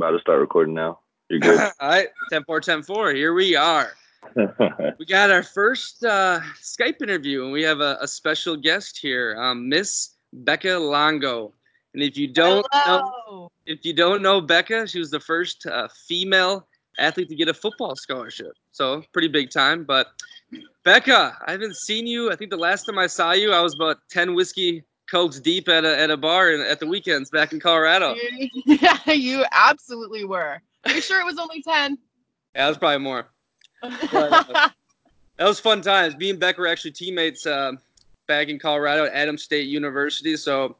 About to start recording now. You're good. All right, 10 4, 10 4. Here we are. We got our first uh, Skype interview, and we have a, a special guest here, um, Miss Becca Longo. And if you don't know, if you don't know Becca, she was the first uh, female athlete to get a football scholarship. So pretty big time. But Becca, I haven't seen you. I think the last time I saw you, I was about 10 whiskey cokes deep at a, at a bar in, at the weekends back in Colorado. Yeah, you absolutely were. Are you sure it was only 10? Yeah, that was probably more. That was fun times. Me and Becca were actually teammates uh, back in Colorado at Adams State University. So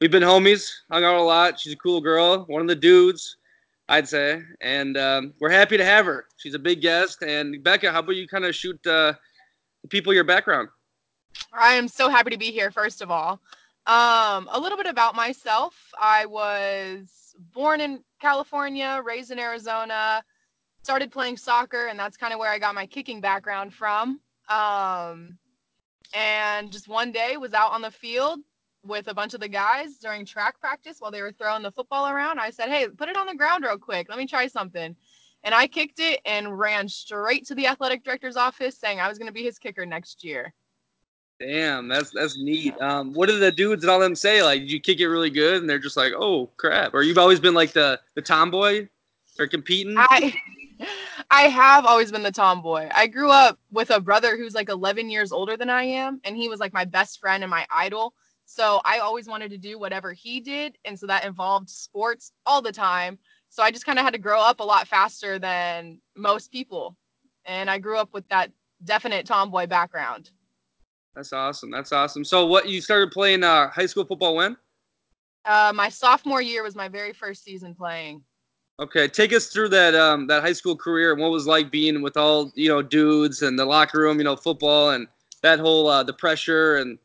we've been homies, hung out a lot. She's a cool girl, one of the dudes, I'd say. And um, we're happy to have her. She's a big guest. And Becca, how about you kind of shoot uh, the people your background? I am so happy to be here, first of all. Um, a little bit about myself. I was born in California, raised in Arizona, started playing soccer, and that's kind of where I got my kicking background from. Um, and just one day was out on the field with a bunch of the guys during track practice while they were throwing the football around. I said, Hey, put it on the ground real quick. Let me try something. And I kicked it and ran straight to the athletic director's office saying I was going to be his kicker next year. Damn, that's that's neat. Um, what did the dudes and all them say? Like, did you kick it really good? And they're just like, "Oh crap!" Or you've always been like the the tomboy, or competing? I I have always been the tomboy. I grew up with a brother who's like 11 years older than I am, and he was like my best friend and my idol. So I always wanted to do whatever he did, and so that involved sports all the time. So I just kind of had to grow up a lot faster than most people, and I grew up with that definite tomboy background. That's awesome. That's awesome. So, what you started playing uh, high school football when? Uh, my sophomore year was my very first season playing. Okay, take us through that um, that high school career and what it was like being with all you know dudes and the locker room, you know, football and that whole uh, the pressure and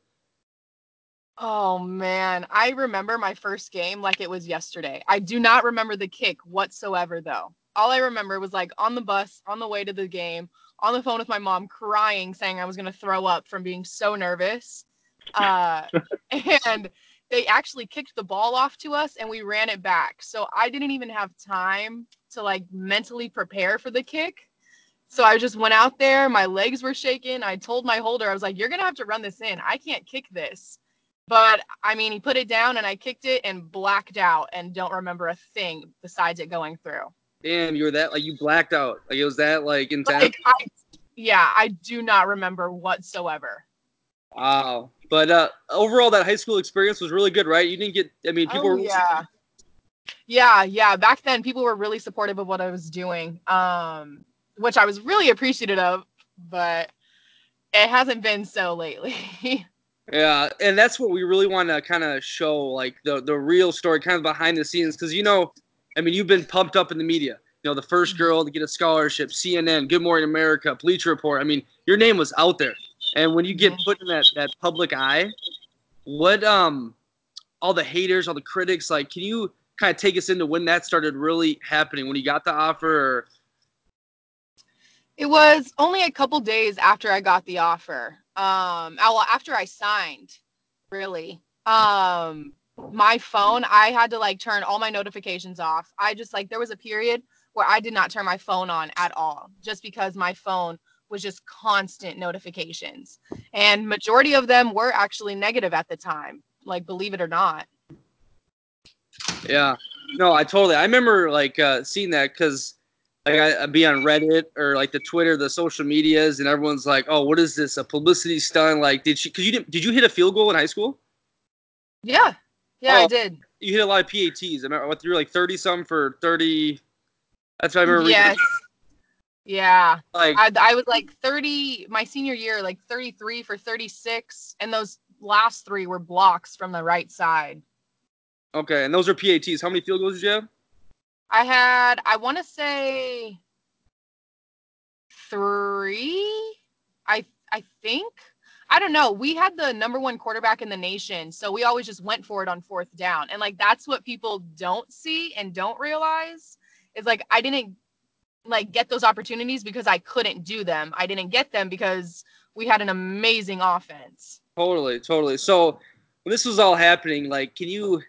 Oh man, I remember my first game like it was yesterday. I do not remember the kick whatsoever though. All I remember was like on the bus on the way to the game, on the phone with my mom crying saying I was going to throw up from being so nervous. Uh and they actually kicked the ball off to us and we ran it back. So I didn't even have time to like mentally prepare for the kick. So I just went out there, my legs were shaking. I told my holder, I was like, you're going to have to run this in. I can't kick this. But I mean, he put it down and I kicked it and blacked out and don't remember a thing besides it going through. Damn, you were that like you blacked out. Like it was that like intense. Like, I, yeah, I do not remember whatsoever. wow. But uh, overall, that high school experience was really good, right? You didn't get. I mean, people Oh, were. yeah. Yeah, yeah. Back then, people were really supportive of what I was doing, um, which I was really appreciative of, but it hasn't been so lately. Yeah, and that's what we really want to kind of show, like the the real story, kind of behind the scenes, because you know, I mean, you've been pumped up in the media. You know, the first girl to get a scholarship, CNN, Good Morning America, Bleacher Report. I mean, your name was out there, and when you get Mhm. put in that that public eye, what um, all the haters, all the critics, like, can you kind of take us into when that started really happening? When you got the offer, or It was only a couple days after I got the offer. Um, well, after I signed, really. Um, my phone, I had to like turn all my notifications off. I just like there was a period where I did not turn my phone on at all, just because my phone was just constant notifications, and majority of them were actually negative at the time. Like, believe it or not. Yeah. No, I totally. I remember like uh, seeing that because like I, I'd be on Reddit or like the Twitter, the social medias, and everyone's like, "Oh, what is this? A publicity stunt?" Like, did she? Cause you didn't? Did you hit a field goal in high school? Yeah, yeah, Oh. I did. You hit a lot of PATs. I remember what you were like thirty some for thirty. That's what I remember. reading. Yes. Yeah. Like, I, I was like 30 my senior year like 33 for 36 and those last three were blocks from the right side okay, and those are PATs. How many field goals did you have? i had i want to say three i i think i don't know we had the number one quarterback in the nation so we always just went for it on fourth down and like that's what people don't see and don't realize is like i didn't like get those opportunities because i couldn't do them i didn't get them because we had an amazing offense Totally, totally. So when this was all happening, like, can you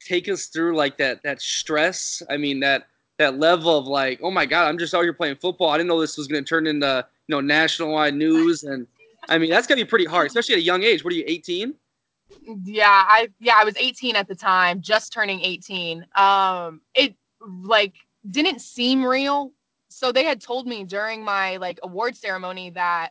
take us through like that that stress? I mean that that level of like, oh my god, I'm just out here playing football. I didn't know this was going to turn into you know national wide news, and I mean that's gonna be pretty hard, especially at a young age. What are you, 18? Yeah, I yeah I was 18 at the time, just turning 18. Um, it like didn't seem real. So they had told me during my like award ceremony that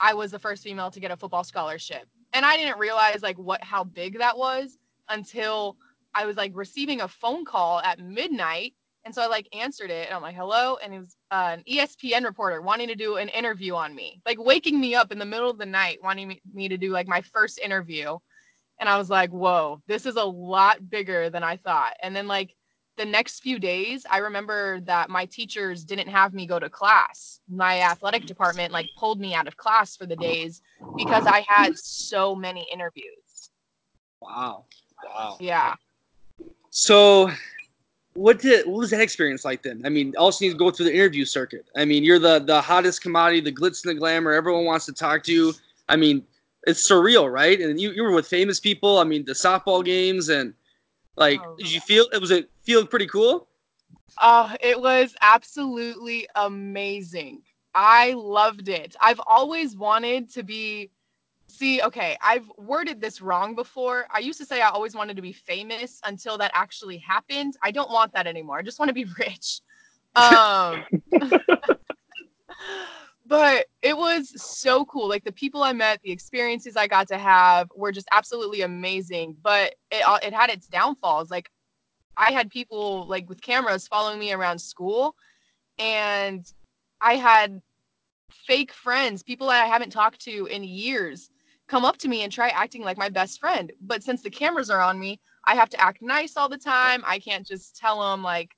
I was the first female to get a football scholarship. And I didn't realize like what how big that was until I was like receiving a phone call at midnight. And so I like answered it and I'm like, hello. And it was uh, an ESPN reporter wanting to do an interview on me, like waking me up in the middle of the night, wanting me, me to do like my first interview. And I was like, whoa, this is a lot bigger than I thought. And then like the next few days, I remember that my teachers didn't have me go to class. My athletic department like pulled me out of class for the days because I had so many interviews. Wow. Wow. Yeah. So what did what was that experience like then? I mean, also need to go through the interview circuit. I mean, you're the the hottest commodity, the glitz and the glamour. Everyone wants to talk to you. I mean, it's surreal, right? And you, you were with famous people. I mean, the softball games and like, Oh, did you feel it was it feel pretty cool? Oh, it was absolutely amazing. I loved it. I've always wanted to be. See, okay, I've worded this wrong before. I used to say I always wanted to be famous until that actually happened. I don't want that anymore. I just want to be rich. Um, but it was so cool. Like the people I met, the experiences I got to have were just absolutely amazing. But it it had its downfalls. Like I had people like with cameras following me around school, and I had fake friends, people that I haven't talked to in years, come up to me and try acting like my best friend. But since the cameras are on me, I have to act nice all the time. I can't just tell them like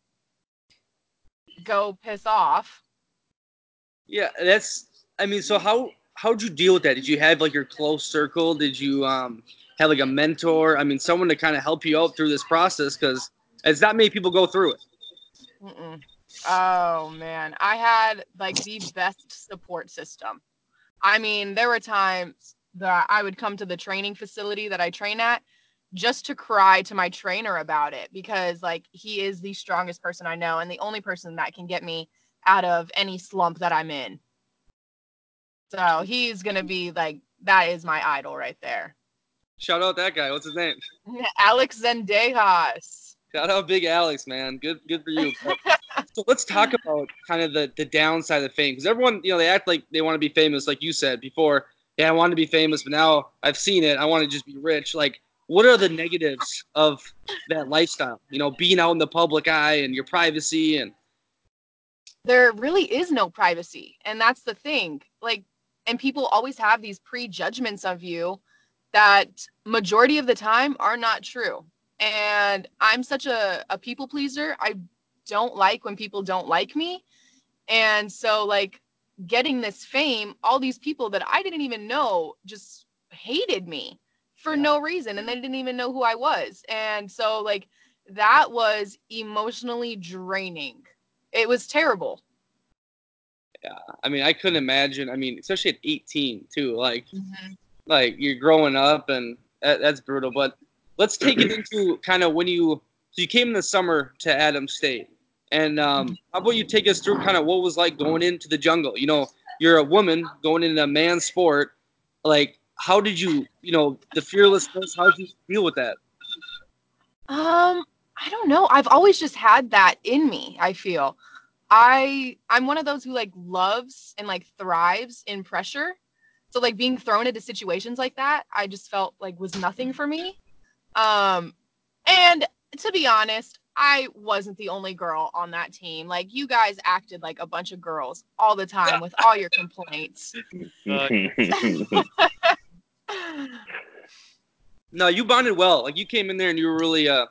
go piss off. Yeah, that's. I mean, so how how'd you deal with that? Did you have like your close circle? Did you um have like a mentor? I mean, someone to kind of help you out through this process because it's not many people go through it. Mm-mm. Oh man, I had like the best support system. I mean, there were times that I would come to the training facility that I train at just to cry to my trainer about it because like he is the strongest person I know and the only person that can get me out of any slump that I'm in. So he's gonna be like that is my idol right there. Shout out that guy. What's his name? Alex Zendejas. Shout out Big Alex, man. Good, good for you. So let's talk about kind of the the downside of fame because everyone, you know, they act like they want to be famous, like you said before. Yeah, I want to be famous, but now I've seen it. I want to just be rich. Like, what are the negatives of that lifestyle? You know, being out in the public eye and your privacy and there really is no privacy and that's the thing like and people always have these prejudgments of you that majority of the time are not true and i'm such a, a people pleaser i don't like when people don't like me and so like getting this fame all these people that i didn't even know just hated me for Yeah. no reason and they didn't even know who i was and so like that was emotionally draining it was terrible Yeah. I mean, I couldn't imagine. I mean, especially at 18 too. Like, mm-hmm. like you're growing up, and that, that's brutal. But let's take it into kind of when you so you came in the summer to Adams State, and um, how about you take us through kind of what was like going into the jungle? You know, you're a woman going into a man's sport. Like, how did you, you know, the fearlessness? How did you deal with that? Um, I don't know. I've always just had that in me, I feel. I I'm one of those who like loves and like thrives in pressure. So like being thrown into situations like that, I just felt like was nothing for me. Um and to be honest, I wasn't the only girl on that team. Like you guys acted like a bunch of girls all the time with all your complaints. No, you bonded well. Like you came in there and you were really uh,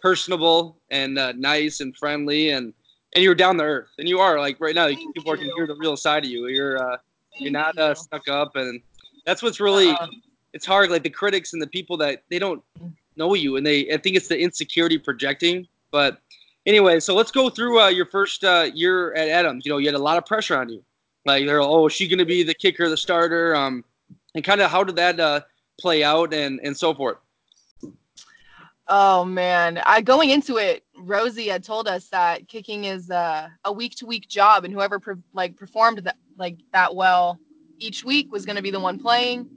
personable and uh, nice and friendly, and and you were down to earth. And you are like right now. Thank people can you. hear the real side of you. You're uh, you're not uh, stuck up, and that's what's really Uh-uh. it's hard. Like the critics and the people that they don't know you, and they I think it's the insecurity projecting. But anyway, so let's go through uh, your first uh, year at Adams. You know, you had a lot of pressure on you. Like they're oh, is she going to be the kicker, the starter? Um, and kind of how did that uh, play out and and so forth? Oh man, I going into it, Rosie had told us that kicking is uh, a week to week job, and whoever per- like performed that like that well each week was going to be the one playing.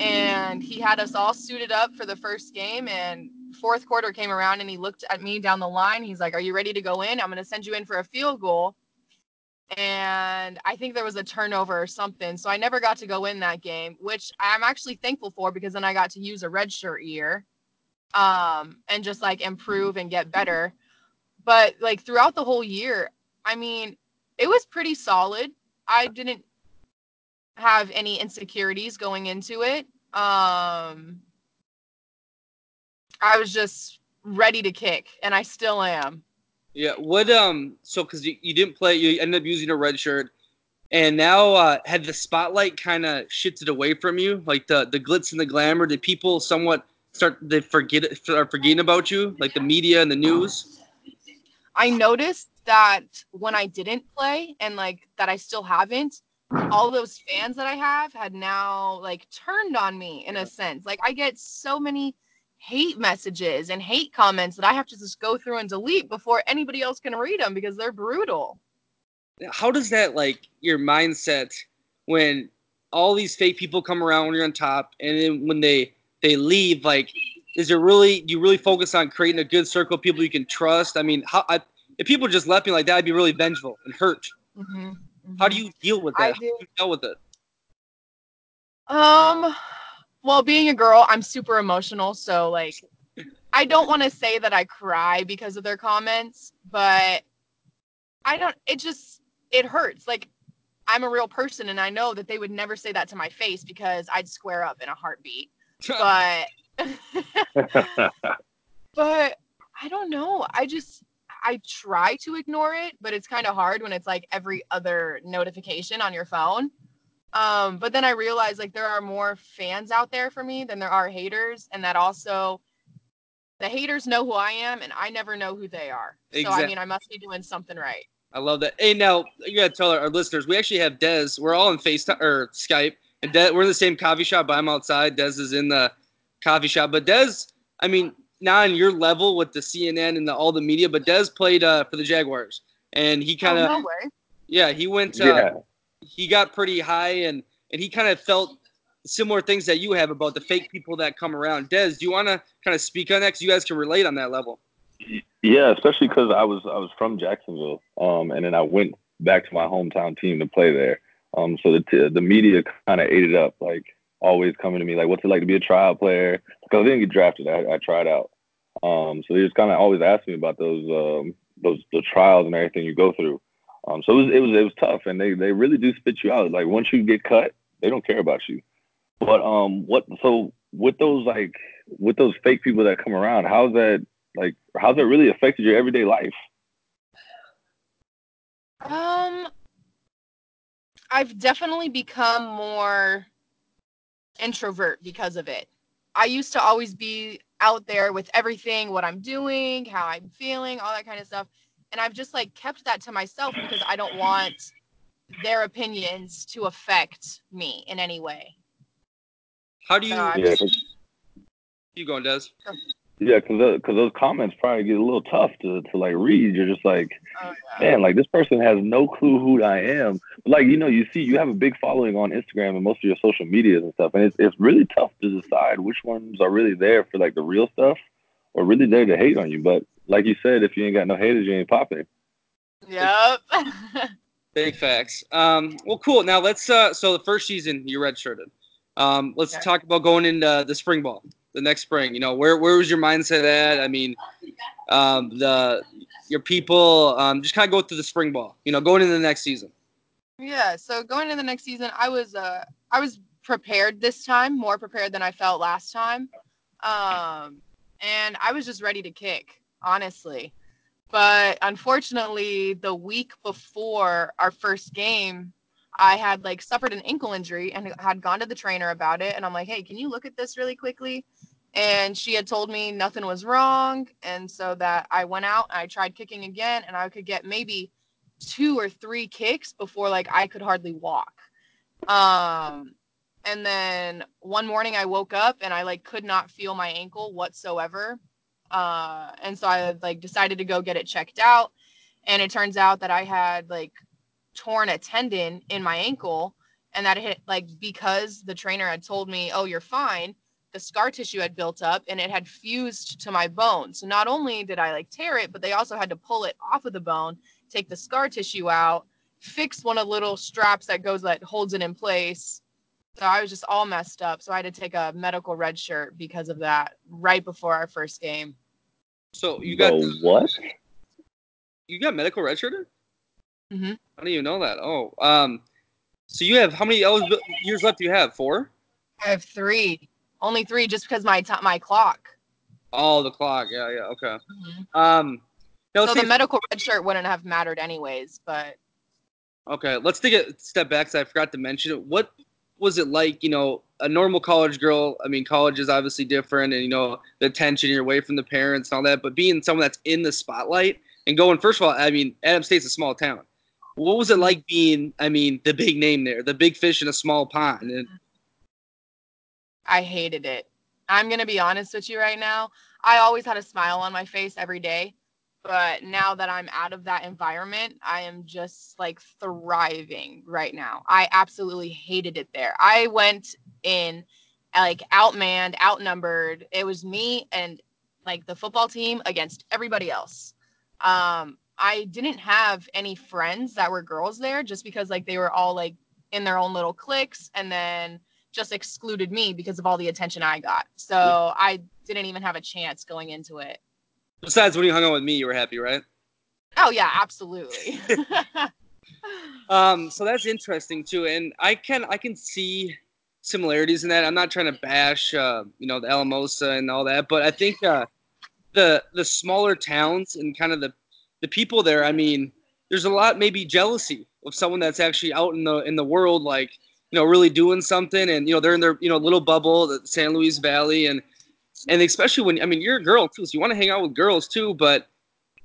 And he had us all suited up for the first game, and fourth quarter came around, and he looked at me down the line. He's like, "Are you ready to go in? I'm going to send you in for a field goal." And I think there was a turnover or something, so I never got to go in that game, which I'm actually thankful for because then I got to use a red shirt year um, and just like improve and get better. But like throughout the whole year, I mean, it was pretty solid. I didn't have any insecurities going into it. Um, I was just ready to kick, and I still am. Yeah. What um? So because you, you didn't play, you ended up using a red shirt, and now uh, had the spotlight kind of shifted away from you, like the the glitz and the glamour. Did people somewhat start they forget start forgetting about you, like the media and the news? I noticed that when I didn't play and like that I still haven't, all those fans that I have had now like turned on me in a sense. Like I get so many hate messages and hate comments that I have to just go through and delete before anybody else can read them because they're brutal. How does that like your mindset when all these fake people come around when you're on top, and then when they they leave, like is it really do you really focus on creating a good circle of people you can trust? I mean, how I, if people just left me like that, I'd be really vengeful and hurt. Mm-hmm. How do you deal with I that? How do you deal with it? Um, well, being a girl, I'm super emotional, so like I don't want to say that I cry because of their comments, but I don't it just it hurts. Like I'm a real person and I know that they would never say that to my face because I'd square up in a heartbeat. But but I don't know. I just I try to ignore it, but it's kind of hard when it's like every other notification on your phone. Um, but then I realized like there are more fans out there for me than there are haters, and that also the haters know who I am, and I never know who they are. So I mean, I must be doing something right. I love that. Hey, now you gotta tell our, our listeners we actually have Dez. We're all in FaceTime or Skype, and Dez, we're in the same coffee shop. But I'm outside. Dez is in the coffee shop. But Dez, I mean, not on your level with the CNN and the, all the media, but Dez played uh, for the Jaguars, and he kind of oh, no yeah he went uh, yeah. He got pretty high and and he kind of felt similar things that you have about the fake people that come around. Dez, do you want to kind of speak on that? Because you guys can relate on that level. Yeah, especially because I was I was from Jacksonville, um, and then I went back to my hometown team to play there. Um, so the t- the media kind of ate it up, like always coming to me like, "What's it like to be a trial player?" Because I didn't get drafted, I, I tried out. Um, so they just kind of always asked me about those um, those the trials and everything you go through. Um, so it was it was it was tough, and they they really do spit you out. Like once you get cut, they don't care about you. But um, what so with those like with those fake people that come around, how's that like how's that really affected your everyday life? Um, I've definitely become more introvert because of it. I used to always be out there with everything, what I'm doing, how I'm feeling, all that kind of stuff. And I've just like kept that to myself because I don't want their opinions to affect me in any way. How do you Uh, Yeah, 'cause- you going, Dez? yeah, because because those comments probably get a little tough to to like read. You're just like, Oh, man, like this person has no clue who I am. Like you know, you see, you have a big following on Instagram and most of your social medias and stuff, and it's it's really tough to decide which ones are really there for like the real stuff or really there to hate on you. But like you said, if you ain't got no haters, you ain't popping. Yep. Big facts. Um, well, cool. Now let's. Uh, so the first season you redshirted. Um, let's Okay. talk about going into the spring ball, the next spring. You know, where where was your mindset at? I mean, um, the your people. Um, just kind of go through the spring ball. You know, going into the next season. yeah. So going into the next season, I was uh I was prepared this time, more prepared than I felt last time. Um, and I was just ready to kick, honestly. But unfortunately, the week before our first game, I had like suffered an ankle injury and had gone to the trainer about it. And I'm like, hey, can you look at this really quickly? And she had told me nothing was wrong. And so that I went out and I tried kicking again and I could get maybe two or three kicks before like I could hardly walk. Um, and then one morning I woke up and I like could not feel my ankle whatsoever. Uh, and so I like decided to go get it checked out. And it turns out that I had like torn a tendon in my ankle and that it hit like because the trainer had told me, oh, you're fine, the scar tissue had built up and it had fused to my bone. So not only did I like tear it, but they also had to pull it off of the bone, take the scar tissue out, fix one of the little straps that goes that holds it in place. So I was just all messed up. So I had to take a medical red shirt because of that right before our first game. So you got The what? you got medical red redshirted? Mm-hmm. I didn't even know that. Oh, um, so you have how many eligible years left? Do you have four? I have three, only three, just because my t- my clock. Oh, the clock. Yeah, yeah. Okay. Um, now let's So take, the medical red shirt wouldn't have mattered anyways, but okay. Let's take a step back. Cause I forgot to mention it. What was it like? You know, a normal college girl. I mean, college is obviously different, and you know the attention. You're away from the parents and all that. But being someone that's in the spotlight and going, first of all, I mean, Adams State's a small town. What was it like being? I mean, the big name there, the big fish in a small pond. And I hated it. I'm gonna be honest with you right now. I always had a smile on my face every day, but now that I'm out of that environment, I am just like thriving right now. I absolutely hated it there. I went in like outmanned, outnumbered. It was me and like the football team against everybody else. Um, I didn't have any friends that were girls there just because like they were all like in their own little cliques and then just excluded me because of all the attention I got. So I didn't even have a chance going into it. Besides, when you hung out with me, you were happy, right? Oh yeah, absolutely. Um, so that's interesting too, and I can I can see similarities in that. I'm not trying to bash, uh, you know, the Alamosa and all that, but I think uh, the the smaller towns and kind of the the people there. I mean, there's a lot maybe jealousy of someone that's actually out in the in the world, like you know, really doing something, and you know, they're in their you know little bubble, the San Luis Valley, and and especially when I mean you're a girl too, so you want to hang out with girls too, but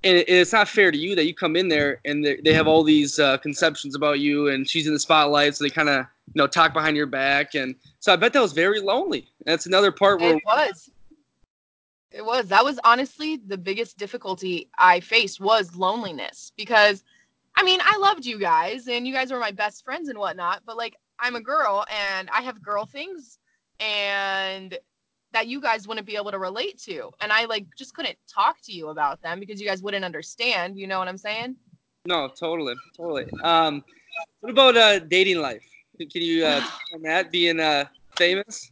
and it, it's not fair to you that you come in there and they, they have all these uh, conceptions about you and she's in the spotlight so they kind of you know talk behind your back and so i bet that was very lonely that's another part where it was. It was. That was honestly the biggest difficulty I faced was loneliness because I mean, I loved you guys and you guys were my best friends and whatnot, but like I'm a girl and I have girl things and that you guys wouldn't be able to relate to. And I like just couldn't talk to you about them because you guys wouldn't understand. You know what I'm saying? no totally totally um what about uh dating life can you uh on that being uh famous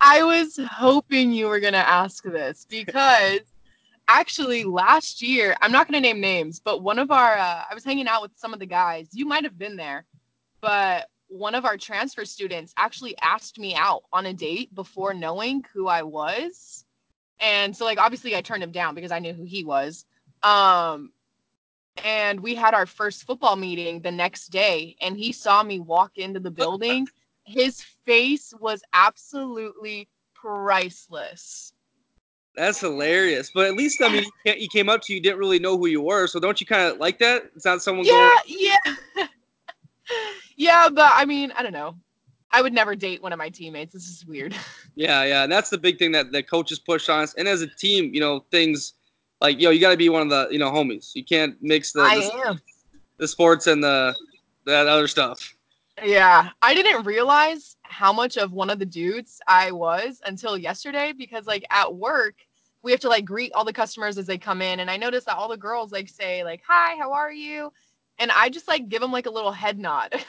I was hoping you were going to ask this because actually last year, I'm not going to name names, but one of our, uh, I was hanging out with some of the guys. You might have been there, but one of our transfer students actually asked me out on a date before knowing who I was. And so, like, obviously, I turned him down because I knew who he was. Um, and we had our first football meeting the next day, and he saw me walk into the building. His face was absolutely priceless. that's hilarious but at least i mean he came up to you didn't really know who you were so don't you kind of like that it's not someone Yeah, going yeah. yeah, but I mean, I don't know. I would never date one of my teammates. This is weird. Yeah, yeah, and that's the big thing that the coaches push on us. And as a team, you know, things like yo, you got to be one of the you know homies. You can't mix the I the, am. the sports and the that other stuff. Yeah, I didn't realize how much of one of the dudes I was until yesterday because like at work we have to like greet all the customers as they come in and I noticed that all the girls like say like hi, how are you? And I just like give them like a little head nod.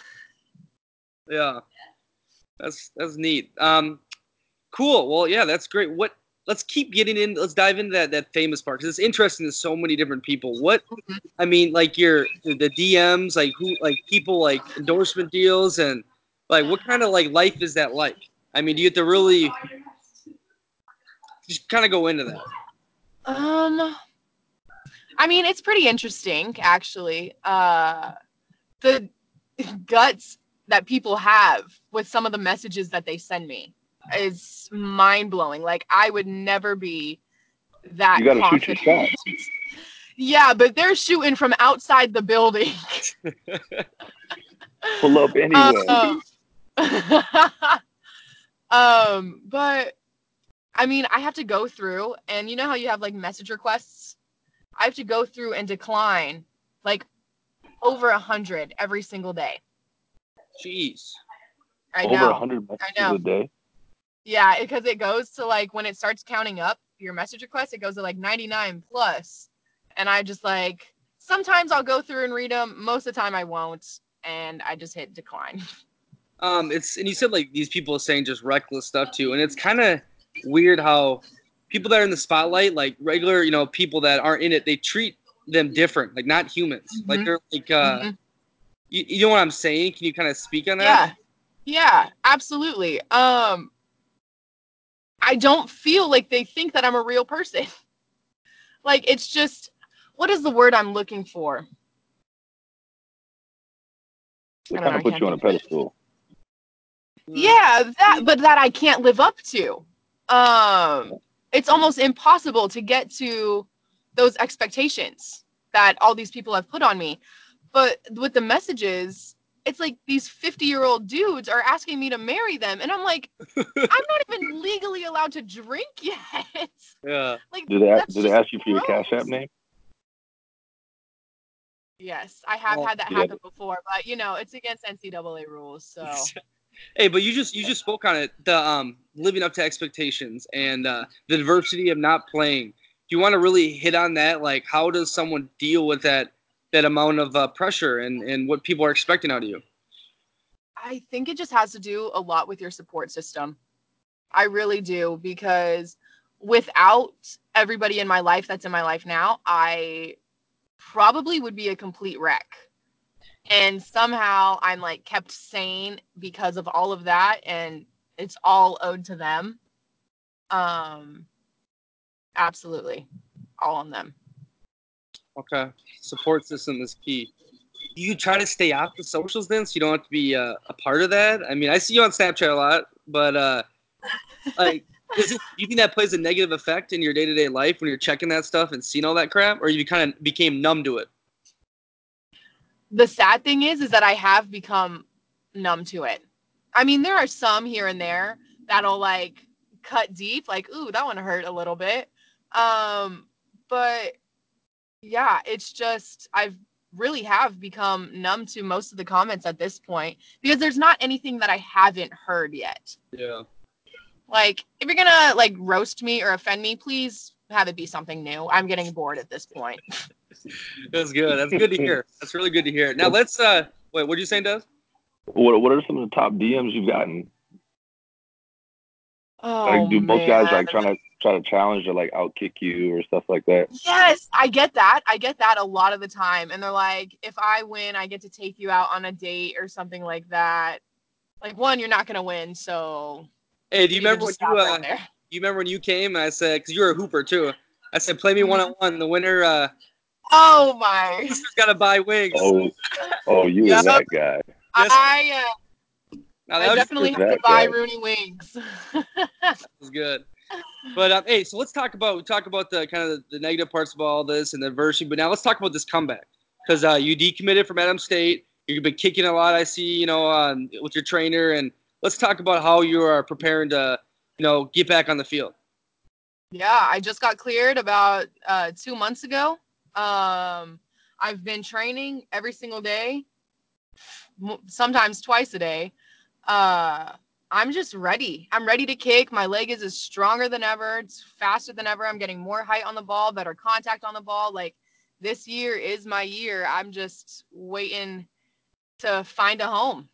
Yeah, that's that's neat. Um, cool. Well, yeah, that's great. What? Let's keep getting in. Let's dive into that that famous part because it's interesting to so many different people. What? I mean, like your the DMs, like who, like people, like endorsement deals, and like what kind of like life is that like? I mean, do you have to really just kind of go into that? Um, I mean, it's pretty interesting, actually. Uh, the guts that people have with some of the messages that they send me is mind blowing. Like, I would never be that You gotta shoot your confident. yeah, but they're shooting from outside the building. Pull up anyway. Um, um, but I mean, I have to go through, and you know how you have like message requests? I have to go through and decline like over a hundred every single day. Jeez. I Over know. a hundred messages know. a day. Yeah, because it goes to like when it starts counting up your message requests, it goes to like 99 plus. And I just like sometimes I'll go through and read them. Most of the time I won't, and I just hit decline. Um, it's and you said like these people are saying just reckless stuff too, and it's kind of weird how people that are in the spotlight, like regular, you know, people that aren't in it, they treat them different, like not humans. Like Mhm. they're like, uh, Mhm. You, you know what I'm saying? Can you kind of speak on that? Yeah. Yeah, absolutely. Um I don't feel like they think that I'm a real person. like it's just what is the word I'm looking for? They I don't kind know, of put you on a think it. pedestal. Yeah, that but that I can't live up to. Um it's almost impossible to get to those expectations that all these people have put on me. But with the messages, it's like these 50-year-old dudes are asking me to marry them and I'm like I'm not even legally allowed to drink yet. Yeah. like Do they that's do they ask you for your cash app name? Yes, I have Oh, had that yeah. happen before, but you know, it's against NCAA rules, so Hey, but you just you just spoke on it. The um living up to expectations and uh, the diversity of not playing. Do you want to really hit on that? Like, how does someone deal with that that amount of uh, pressure and and what people are expecting out of you? I think it just has to do a lot with your support system. I really do because without everybody in my life that's in my life now, I probably would be a complete wreck. And somehow I'm like kept sane because of all of that and it's all owed to them. Um absolutely. All on them. Okay, support system is key. Do you try to stay off the socials then, so you don't have to be uh, a part of that? I mean, I see you on Snapchat a lot, but uh, like, is it, do you think that plays a negative effect in your day to day life when you're checking that stuff and seeing all that crap, or you kind of became numb to it? the sad thing is is that I have become numb to it. I mean, there are some here and there that'll like cut deep, like, ooh, that one hurt a little bit. Um, but yeah, it's just I've really have become numb to most of the comments at this point because there's not anything that I haven't heard yet. Yeah. Like, if you're gonna like roast me or offend me, please have it be something new. I'm getting bored at this point. That's good. That's good to hear. That's really good to hear. Now let's uh wait, what are you saying, Doug? What What are some of the top DMs you've gotten? Oh, Like, do most guys like trying to try to challenge or like outkick you or stuff like that? Yes, I get that. I get that a lot of the time. And they're like, if I win, I get to take you out on a date or something like that. Like, one, you're not going to win. So, Hey, do you need remember when you stop uh right there. you remember when you came and I said because you're a hooper too. I said play me one on one. The winner uh Oh, my. has got to buy wings. Oh, oh, you Yeah. that guy. Yes. I, uh, Now, I definitely have to buy guy. Rooney wings. was good. But um, hey, so let's talk about we talk about the kind of the, negative parts of all this and the adversity. But now let's talk about this comeback because uh, you decommitted from Adams State. You've been kicking a lot. I see, you know, um, with your trainer. And let's talk about how you are preparing to, you know, get back on the field. Yeah, I just got cleared about uh, two months ago. Um, I've been training every single day, sometimes twice a day. Uh, I'm just ready. I'm ready to kick. My leg is as stronger than ever. It's faster than ever. I'm getting more height on the ball, better contact on the ball. Like this year is my year. I'm just waiting to find a home.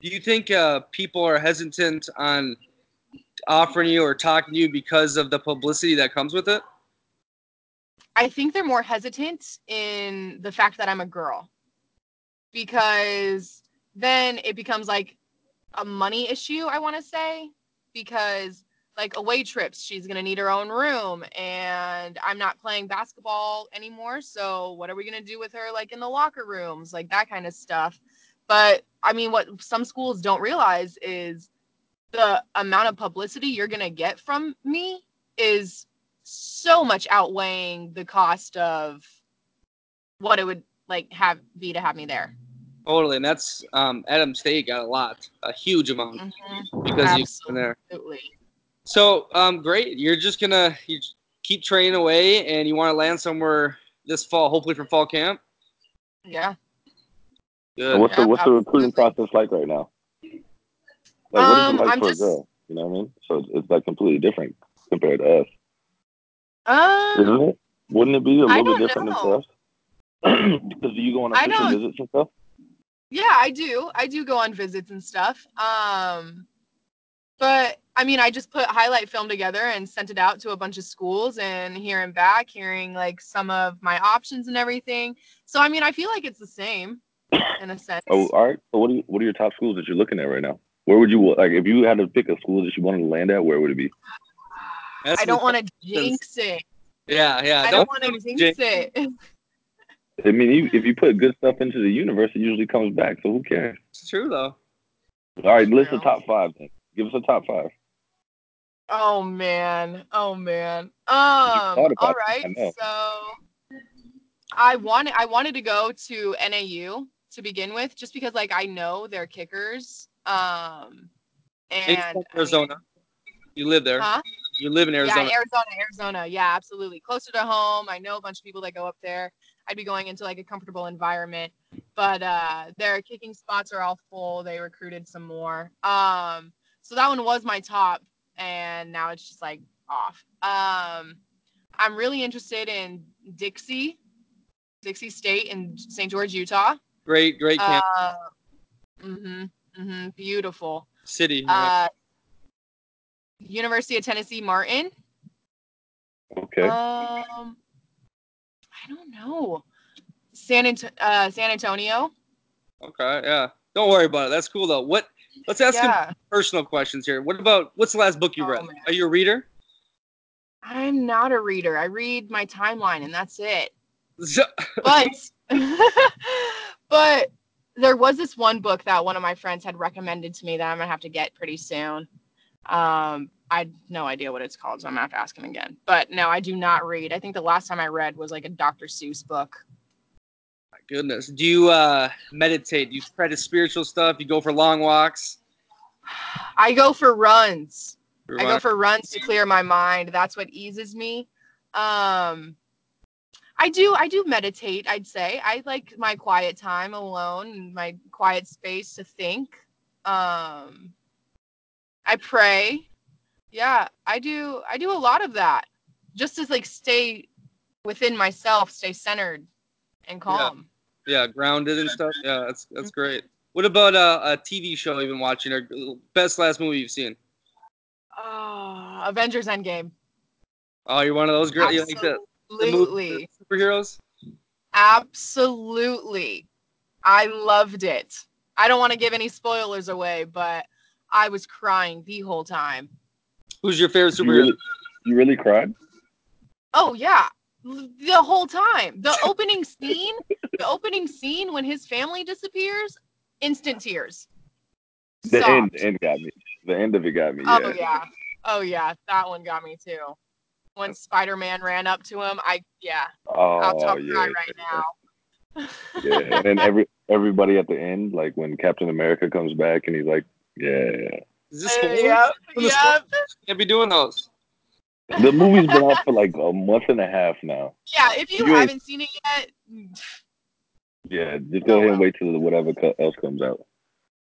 Do you think uh, people are hesitant on offering you or talking to you because of the publicity that comes with it? I think they're more hesitant in the fact that I'm a girl because then it becomes like a money issue, I want to say, because like away trips, she's going to need her own room and I'm not playing basketball anymore. So, what are we going to do with her like in the locker rooms, like that kind of stuff? But I mean, what some schools don't realize is the amount of publicity you're going to get from me is so much outweighing the cost of what it would like have be to have me there. Totally, and that's um, Adams State got a lot, a huge amount because you've been there. Absolutely. So, um, great. You're just gonna you keep training away, and you want to land somewhere this fall, hopefully for fall camp. Yeah. Good. And what's the Yeah, what's the recruiting process like right now? Like, what is Um, it like I'm for just- a girl? You know what I mean? So it's, it's like completely different compared to us, Um, isn't it? Wouldn't it be a little bit different know. than us? because do you go on I official visits and stuff? Yeah, I do. I do go on visits and stuff. Um, but I mean, I just put highlight film together and sent it out to a bunch of schools and hearing back, hearing like some of my options and everything. So I mean, I feel like it's the same in a sense. Oh, all right. So what are you, what are your top schools that you're looking at right now? Where would you like if you had to pick a school that you wanted to land at? Where would it be? That's I don't want to jinx it. Yeah, yeah. I don't want to jinx it. I mean, you, if you put good stuff into the universe, it usually comes back. So who cares? It's true though. All right, list the top five. Then. Give us a top five. Oh man. Oh man. Um All right, about all it, right. I. So I wanted I wanted to go to NAU to begin with just because like I know their kickers. Um And you're and I Arizona. You live there. huh? You live in Arizona. Yeah, Arizona, Arizona. Yeah, absolutely. Closer to home. I know a bunch of people that go up there. I'd be going into like a comfortable environment. But uh their kicking spots are all full. They recruited some more. Um so that one was my top and now it's just like off. Um I'm really interested in Dixie, Dixie State in St. George, Utah. Great, great camp Uh, mhm, mhm, beautiful. city. Uh University of Tennessee Martin. Okay. Um, I don't know. San Ant- uh, San Antonio. okay, yeah. Don't worry about it. That's cool though. What? Let's ask some yeah, personal questions here. What about what's the last book you Oh, read? man. Are you a reader? I'm not a reader. I read my timeline and that's it. So- But but there was this one book that one of my friends had recommended to me that I'm gonna have to get pretty soon. Um, I no idea what it's called, so I'm gonna have to ask him again. But no, I do not read. I think the last time I read was like a Dr. Seuss book. My goodness. Do you uh, meditate? Do you practice spiritual stuff? You go for long walks? I go for runs. I go for runs to clear my mind. That's what eases me. Um I do I do meditate, I'd say. I like my quiet time alone my quiet space to think. Um I pray. Yeah, I do I do a lot of that. Just to like stay within myself, stay centered and calm. yeah, grounded and stuff. Yeah, that's that's great. What about uh, a TV show you've been watching or best last movie you've seen? Oh, Avengers Endgame. Oh, you're one of those girls. You like the, the Absolutely. movie superheroes? Absolutely. I loved it. I don't want to give any spoilers away, but I was crying the whole time. Who's your favorite You superhero? really, you really cried? Oh yeah, the whole time. The opening scene, the opening scene when his family disappears, instant tears. The Sobbed. end, end got me. The end of it got me. Oh, yeah. Oh yeah. Oh yeah, that one got me too. When Spider-Man ran up to him, I yeah, I'll Oh talk yeah. cry right now. Yeah, and then every everybody at the end, like when Captain America comes back and he's like, "Yeah." Is this Uh, spoilers? yep, yep. Can't be doing those. The movie's been out for like a month and a half now. Yeah, if you, You haven't seen it yet, Yeah, just go ahead and wait till whatever else comes out.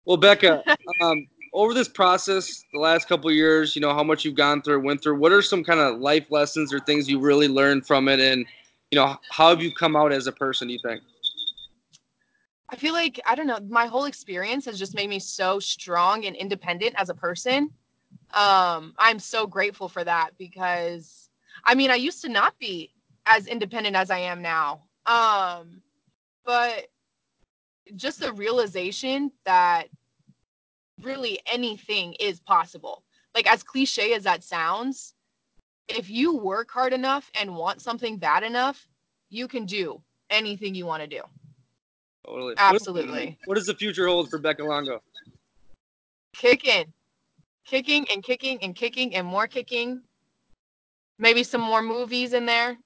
Well, Becca, um, over this process, the last couple of years, you know how much you've gone through, went through. What are some kind of life lessons or things you really learned from it, and you know how have you come out as a person? Do you think? I feel like I don't know. My whole experience has just made me so strong and independent as a person. Um, I'm so grateful for that because I mean, I used to not be as independent as I am now. Um, but just the realization that really anything is possible. Like as cliche as that sounds, if you work hard enough and want something bad enough, you can do anything you want to do. Totally. Absolutely. What, does the future hold for Becca Longo? Kicking, kicking and kicking and kicking and more kicking. Maybe some more movies in there.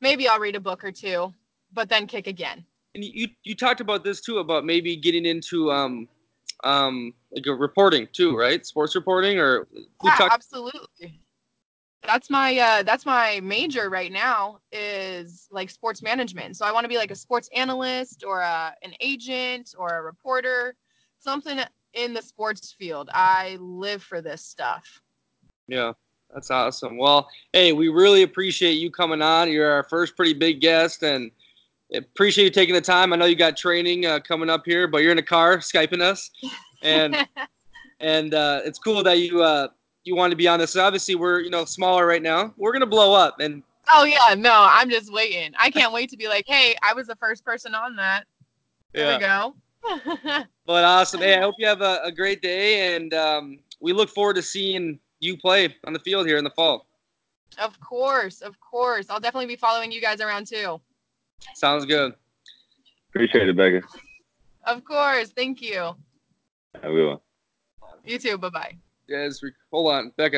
Maybe I'll read a book or two, but then kick again. And you you talked about this too about maybe getting into um um, like a reporting too, right? Sports reporting, or Yeah, talk- absolutely. That's my uh that's my major right now is like sports management. So I want to be like a sports analyst or a, an agent or a reporter, something in the sports field. I live for this stuff. Yeah, that's awesome. Well, hey, we really appreciate you coming on. You're our first pretty big guest, and appreciate you taking the time. I know you got training uh, coming up here, but you're in a car skyping us, and and uh, it's cool that you uh, you want to be on this. Obviously, we're you know smaller right now. We're gonna blow up, and oh yeah, no, I'm just waiting. I can't wait to be like, hey, I was the first person on that. There we go. But awesome. Hey, I hope you have a, a great day, and um, we look forward to seeing you play on the field here in the fall. of course, of course. I'll definitely be following you guys around too. Sounds good. Appreciate it, Becca. Of course. Thank you. Have a good one. You too. Bye bye. Guys, hold on, Becca.